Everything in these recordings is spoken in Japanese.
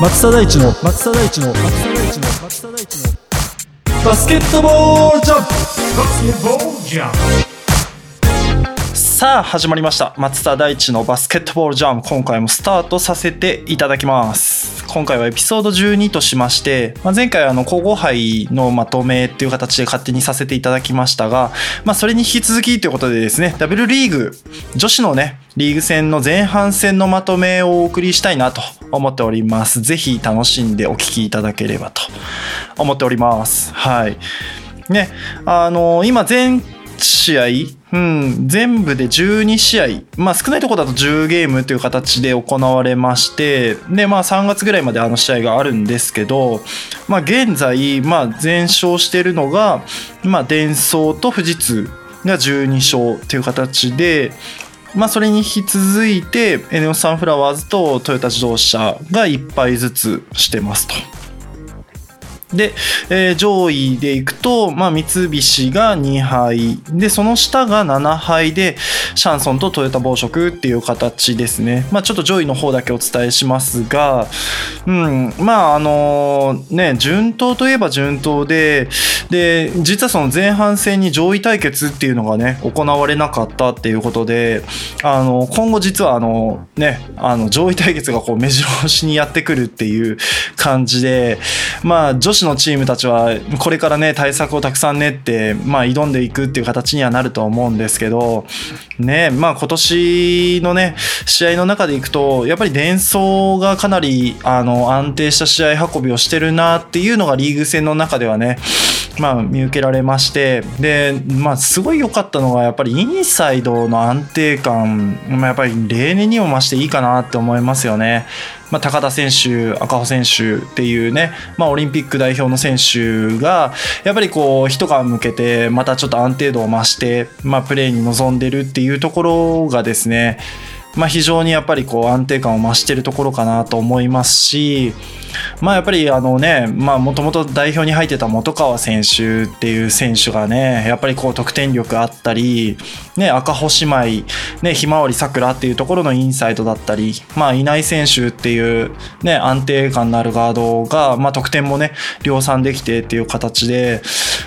松田大地の松田大地の松田大地の松田大地のバスケットボールジャンプバスケットボールジャンプさあ始まりました。松田大地のバスケットボールジャム。今回もスタートさせていただきます。今回はエピソード12としまして、まあ、前回あの皇后杯のまとめっていう形で勝手にさせていただきましたが、まあ、それに引き続きということでですね W リーグ女子のねリーグ戦の前半戦のまとめをお送りしたいなと思っております。ぜひ楽しんでお聞きいただければと思っております。はい。ねあの今全試合、うん、全部で12試合、まあ、少ないところだと10ゲームという形で行われましてで、まあ、3月ぐらいまであの試合があるんですけど、まあ、現在、まあ、全勝しているのが、まあ、デンソーと富士通が12勝という形で。まあ、それに引き続いてエネオスサンフラワーズとトヨタ自動車が1敗ずつしてますと。で、えー上位でいくと、まあ、三菱が2敗でその下が7敗でシャンソンとトヨタ暴食っていう形ですね、まあ、ちょっと上位の方だけお伝えしますが、うん、まああのね順当といえば順当でで実はその前半戦に上位対決っていうのがね行われなかったっていうことであの今後実はあのねあの上位対決がこう目白押しにやってくるっていう感じでまあ女子のチームたちはこれからね対策をたくさん練って、まあ、挑んでいくっていう形にはなると思うんですけどねまあ今年のね試合の中でいくとやっぱり伝送がかなりあの安定した試合運びをしてるなっていうのがリーグ戦の中ではねまあ見受けられましてでまあすごい良かったのがやっぱりインサイドの安定感、まあ、やっぱり例年にも増していいかなって思いますよね。まあ、高田選手、赤穂選手っていうね、まあ、オリンピック代表の選手がやっぱりこう一皮向けてまたちょっと安定度を増して、まあ、プレーに臨んでるっていうところがですねまあ、非常にやっぱりこう安定感を増しているところかなと思いますし、まあ、やっぱりあのねまあもともと代表に入ってた本川選手っていう選手がねやっぱりこう得点力あったり、ね、赤穂姉妹、ね、ひまわりさくらっていうところのインサイドだったり、まあ、稲井選手っていう、ね、安定感のあるガードが、まあ、得点もね量産できてっていう形で、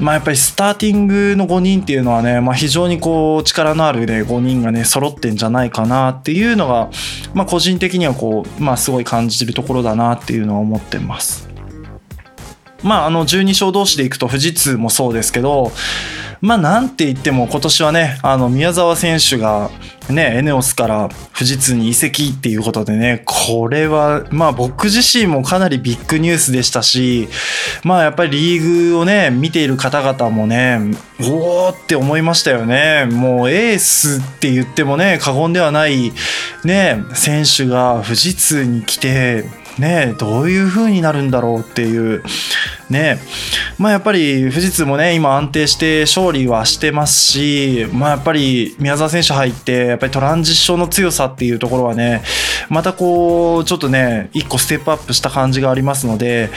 まあ、やっぱりスターティングの5人っていうのはね、まあ、非常にこう力のある、ね、5人がね揃ってんじゃないかなっていうのが、まあ、個人的にはこう、まあ、すごい感じるところだなっていうのは思ってます。まあ、あの12勝同士でいくと富士通もそうですけどまあなんて言っても今年はねあの宮澤選手がねエネオスから富士通に移籍っていうことでねこれはまあ僕自身もかなりビッグニュースでしたしまあやっぱりリーグをね見ている方々もねおおって思いましたよね。もうエースって言ってもね過言ではないね選手が富士通に来てねどういう風になるんだろうっていう。ね。まあやっぱり富士通もね今安定して勝利はしてますしまあやっぱり宮澤選手入ってやっぱりトランジションの強さっていうところはねまたこうちょっとね一個ステップアップした感じがありますので、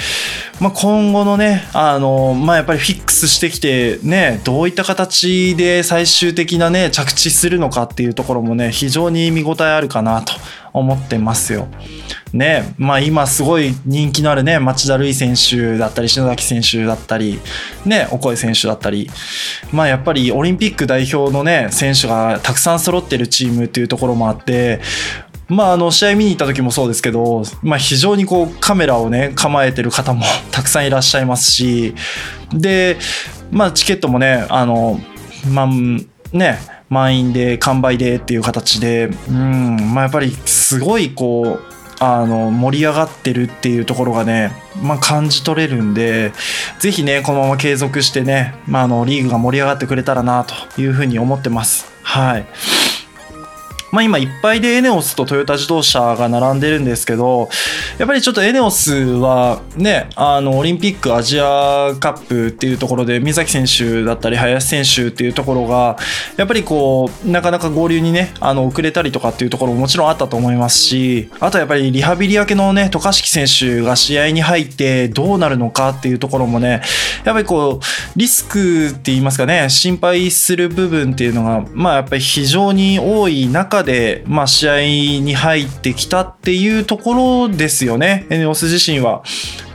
まあ、今後のねあのまあやっぱりフィックスしてきてねどういった形で最終的なね着地するのかっていうところもね非常に見応えあるかなと。思ってますよ。ねまあ、今すごい人気のあるね町田瑠唯選手だったり篠崎選手だったりねオコエ選手だったりまあやっぱりオリンピック代表のね選手がたくさん揃ってるチームっていうところもあってまあ、あの試合見に行った時もそうですけど、まあ、非常にこうカメラをね構えてる方も たくさんいらっしゃいますしで、まあ、チケットもねあの、まあね満員で完売でっていう形で、うんまあ、やっぱりすごいこうあの盛り上がってるっていうところがね、まあ、感じ取れるんでぜひねこのまま継続してね、まあ、あのリーグが盛り上がってくれたらなというふうに思ってます。はいまあ、今いっぱいでエネオスとトヨタ自動車が並んでるんですけどやっぱりちょっとエネオスはねあのオリンピックアジアカップっていうところで水崎選手だったり林選手っていうところがやっぱりこうなかなか合流にねあの遅れたりとかっていうところももちろんあったと思いますしあとやっぱりリハビリ明けのね渡嘉敷選手が試合に入ってどうなるのかっていうところもねやっぱりこうリスクって言いますかね心配する部分っていうのがまあやっぱり非常に多い中で、まあ、試合に入ってきたっていうところですよねエネオス自身は。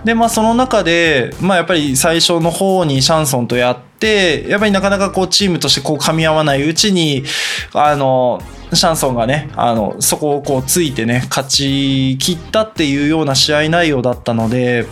でまあその中で、まあ、やっぱり最初の方にシャンソンとやってやっぱりなかなかこうチームとしてこう噛み合わないうちにあのシャンソンがねあのそこをこうついてね勝ち切ったっていうような試合内容だったので、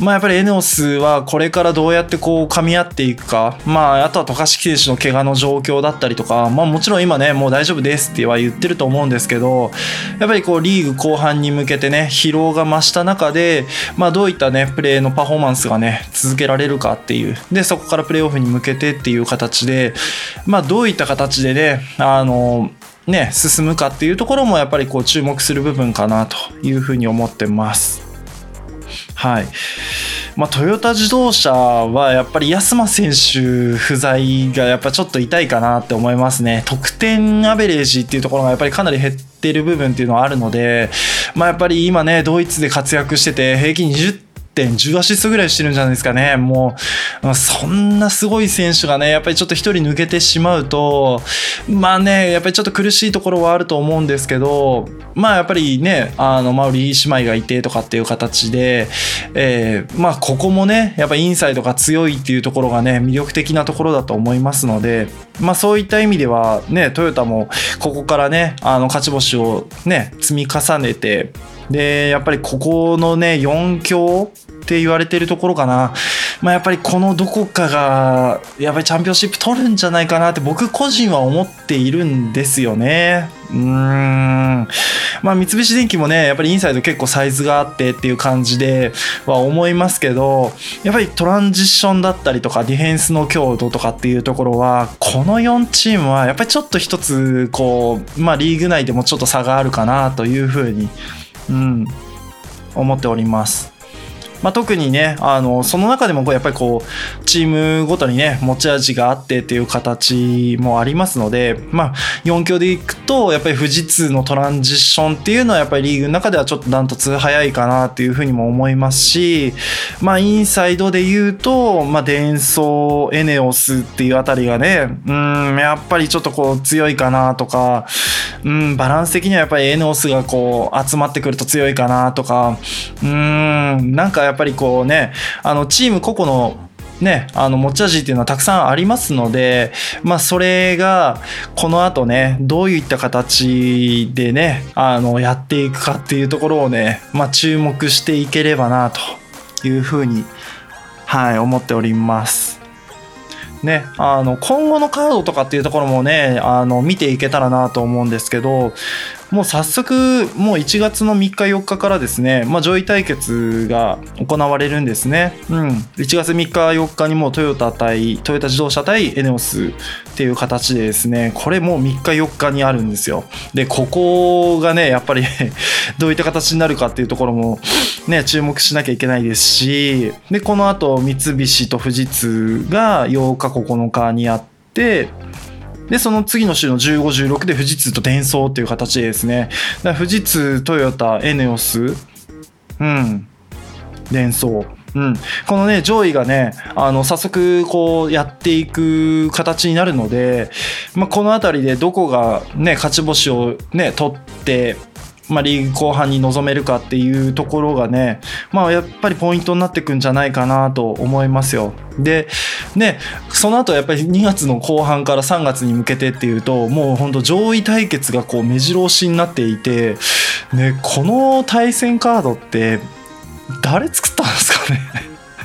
まあ、やっぱりエネオスはこれからどうやってこう噛み合っていくか、まあ、あとは渡嘉敷選手の怪我の状況だったりとか、まあ、もちろん今ねもう大丈夫ですっては言ってると思うんですけどやっぱりこうリーグ後半に向けてね疲労が増した中で、まあ、どうったねプレーのパフォーマンスがね続けられるかっていうでそこからプレーオフに向けてっていう形で、まあ、どういった形でねあのね、進むかっていうところもやっぱりこう注目する部分かなというふうに思ってます。はい。まあ、トヨタ自動車はやっぱり安間選手不在がやっぱちょっと痛いかなって思いますね。得点アベレージっていうところがやっぱりかなり減ってる部分っていうのはあるので、まあ、やっぱり今ね、ドイツで活躍してて平均20 10アシストぐらいしてるんじゃないですかね。もう、そんなすごい選手がね、やっぱりちょっと一人抜けてしまうと、まあね、やっぱりちょっと苦しいところはあると思うんですけど、まあやっぱりね、あの、マウリー姉妹がいてとかっていう形で、えー、まあここもね、やっぱインサイドが強いっていうところがね、魅力的なところだと思いますので、まあそういった意味ではね、トヨタもここからね、あの、勝ち星をね、積み重ねて、で、やっぱりここのね、4強って言われてるところかな。まあ、やっぱりこのどこかが、やっぱりチャンピオンシップ取るんじゃないかなって僕個人は思っているんですよね。うーん。まあ、三菱電機もね、やっぱりインサイド結構サイズがあってっていう感じでは思いますけど、やっぱりトランジションだったりとかディフェンスの強度とかっていうところは、この4チームはやっぱりちょっと一つ、こう、まあ、リーグ内でもちょっと差があるかなというふうにうん、思っております。まあ、特にねあのその中でもやっぱりこうチームごとにね持ち味があってっていう形もありますので、まあ、4強でいくとやっぱり富士通のトランジションっていうのはやっぱりリーグの中ではちょっとダントツ早いかなっていうふうにも思いますし、まあ、インサイドで言うと、まあ、デンソーエネオスっていうあたりがねうんやっぱりちょっとこう強いかなとか、うん、バランス的にはやっぱりエネオスがこう集まってくると強いかなとかうんなんかやっぱりこうねあのチーム個々のね、あの持ち味っていうのはたくさんありますので、まあ、それがこの後ねどういった形でねあのやっていくかっていうところをね、まあ、注目していければなというふうに、はい、思っております。ね、あの今後のカードとかっていうところもねあの見ていけたらなと思うんですけどもう早速もう1月の3日4日からですね、まあ、上位対決が行われるんですね、うん、1月3日4日にもうトヨタ対トヨタ自動車対エネオスっていう形でですねこれもう3日4日にあるんですよ。でここがねやっぱり どういった形になるかっていうところもね注目しなきゃいけないですしでこの後三菱と富士通が8日9日にあってで、その次の週の15、16で富士通と伝送っていう形でですね、富士通、トヨタ、エネオス、うん、伝送。うん、このね上位がねあの早速こうやっていく形になるので、まあ、このあたりでどこがね勝ち星をね取ってまあ、リーグ後半に臨めるかっていうところがね、まあ、やっぱりポイントになってくんじゃないかなと思いますよ。で、ね、その後やっぱり2月の後半から3月に向けてっていうと、もう本当上位対決がこう目白押しになっていて、ね、この対戦カードって誰作ったんですかね？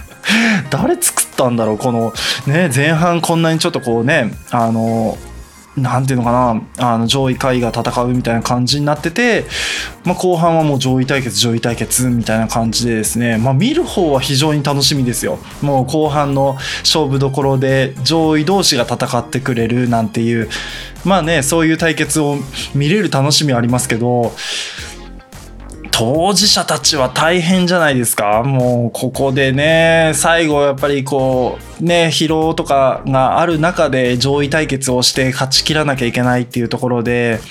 誰作ったんだろう？このね前半こんなにちょっとこうねあのなんていうのかなあの上位下位が戦うみたいな感じになってて、まあ、後半はもう上位対決上位対決みたいな感じでですね、まあ、見る方は非常に楽しみですよ。もう後半の勝負どころで上位同士が戦ってくれるなんていうまあねそういう対決を見れる楽しみはありますけど当事者たちは大変じゃないですかもうここでね最後やっぱりこうね疲労とかがある中で上位対決をして勝ちきらなきゃいけないっていうところで、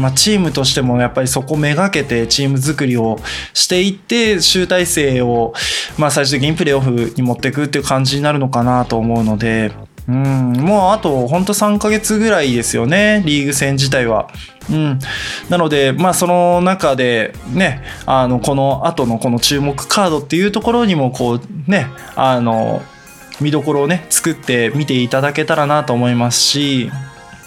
まあ、チームとしてもやっぱりそこめがけてチーム作りをしていって集大成を、まあ、最終的にプレーオフに持っていくっていう感じになるのかなと思うので。うん、もうあとほんと3ヶ月ぐらいですよね、リーグ戦自体は。うん、なので、まあ、その中で、ね、あのこの後のこの注目カードっていうところにもこう、ね、あの見どころをね作って見ていただけたらなと思いますし、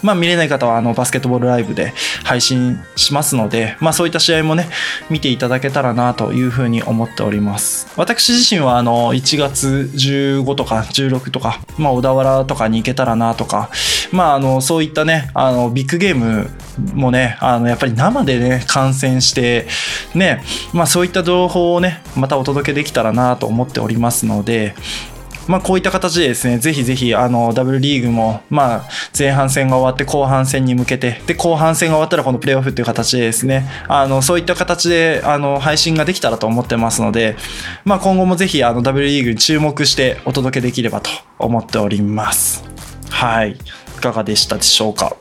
まあ、見れない方はあのバスケットボールライブで配信しますので、まあ、そういった試合もね見ていただけたらなというふうに思っております。私自身はあの1月15とか16とか、まあ、小田原とかに行けたらなとか、まあ、あのそういったねあのビッグゲームもねあのやっぱり生でね観戦してね、まあ、そういった情報をねまたお届けできたらなと思っておりますのでまあ、こういった形でですね、ぜひぜひ、あの、ダブルリーグも、まあ、前半戦が終わって後半戦に向けて、で、後半戦が終わったらこのプレーオフっていう形でですね、あの、そういった形で、あの、配信ができたらと思ってますので、まあ、今後もぜひ、あの、ダブルリーグに注目してお届けできればと思っております。はい。いかがでしたでしょうか。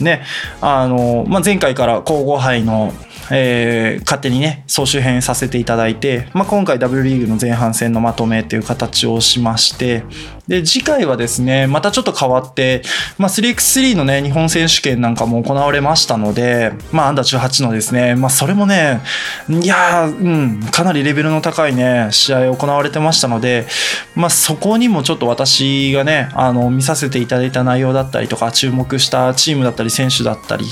ね、あの、まあ、前回から皇后杯のえー、勝手にね総集編させていただいて、まあ、今回 W リーグの前半戦のまとめっていう形をしましてで次回はですねまたちょっと変わって、まあ、3x3 のね日本選手権なんかも行われましたので、まあ、アンダー18のですね、まあ、それもねいやうんかなりレベルの高いね試合行われてましたので、まあ、そこにもちょっと私がねあの見させていただいた内容だったりとか注目したチームだったり選手だったり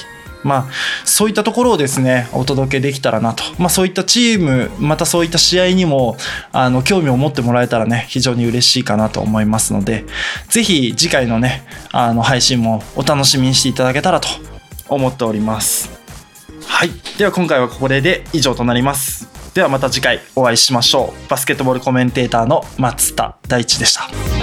まあ、そういったところをですねお届けできたらなと、まあ、そういったチームまたそういった試合にもあの興味を持ってもらえたらね非常に嬉しいかなと思いますのでぜひ次回のねあの配信もお楽しみにしていただけたらと思っております。はい。では今回はここで以上となります。ではまた次回お会いしましょう。バスケットボールコメンテーターの松田大地でした。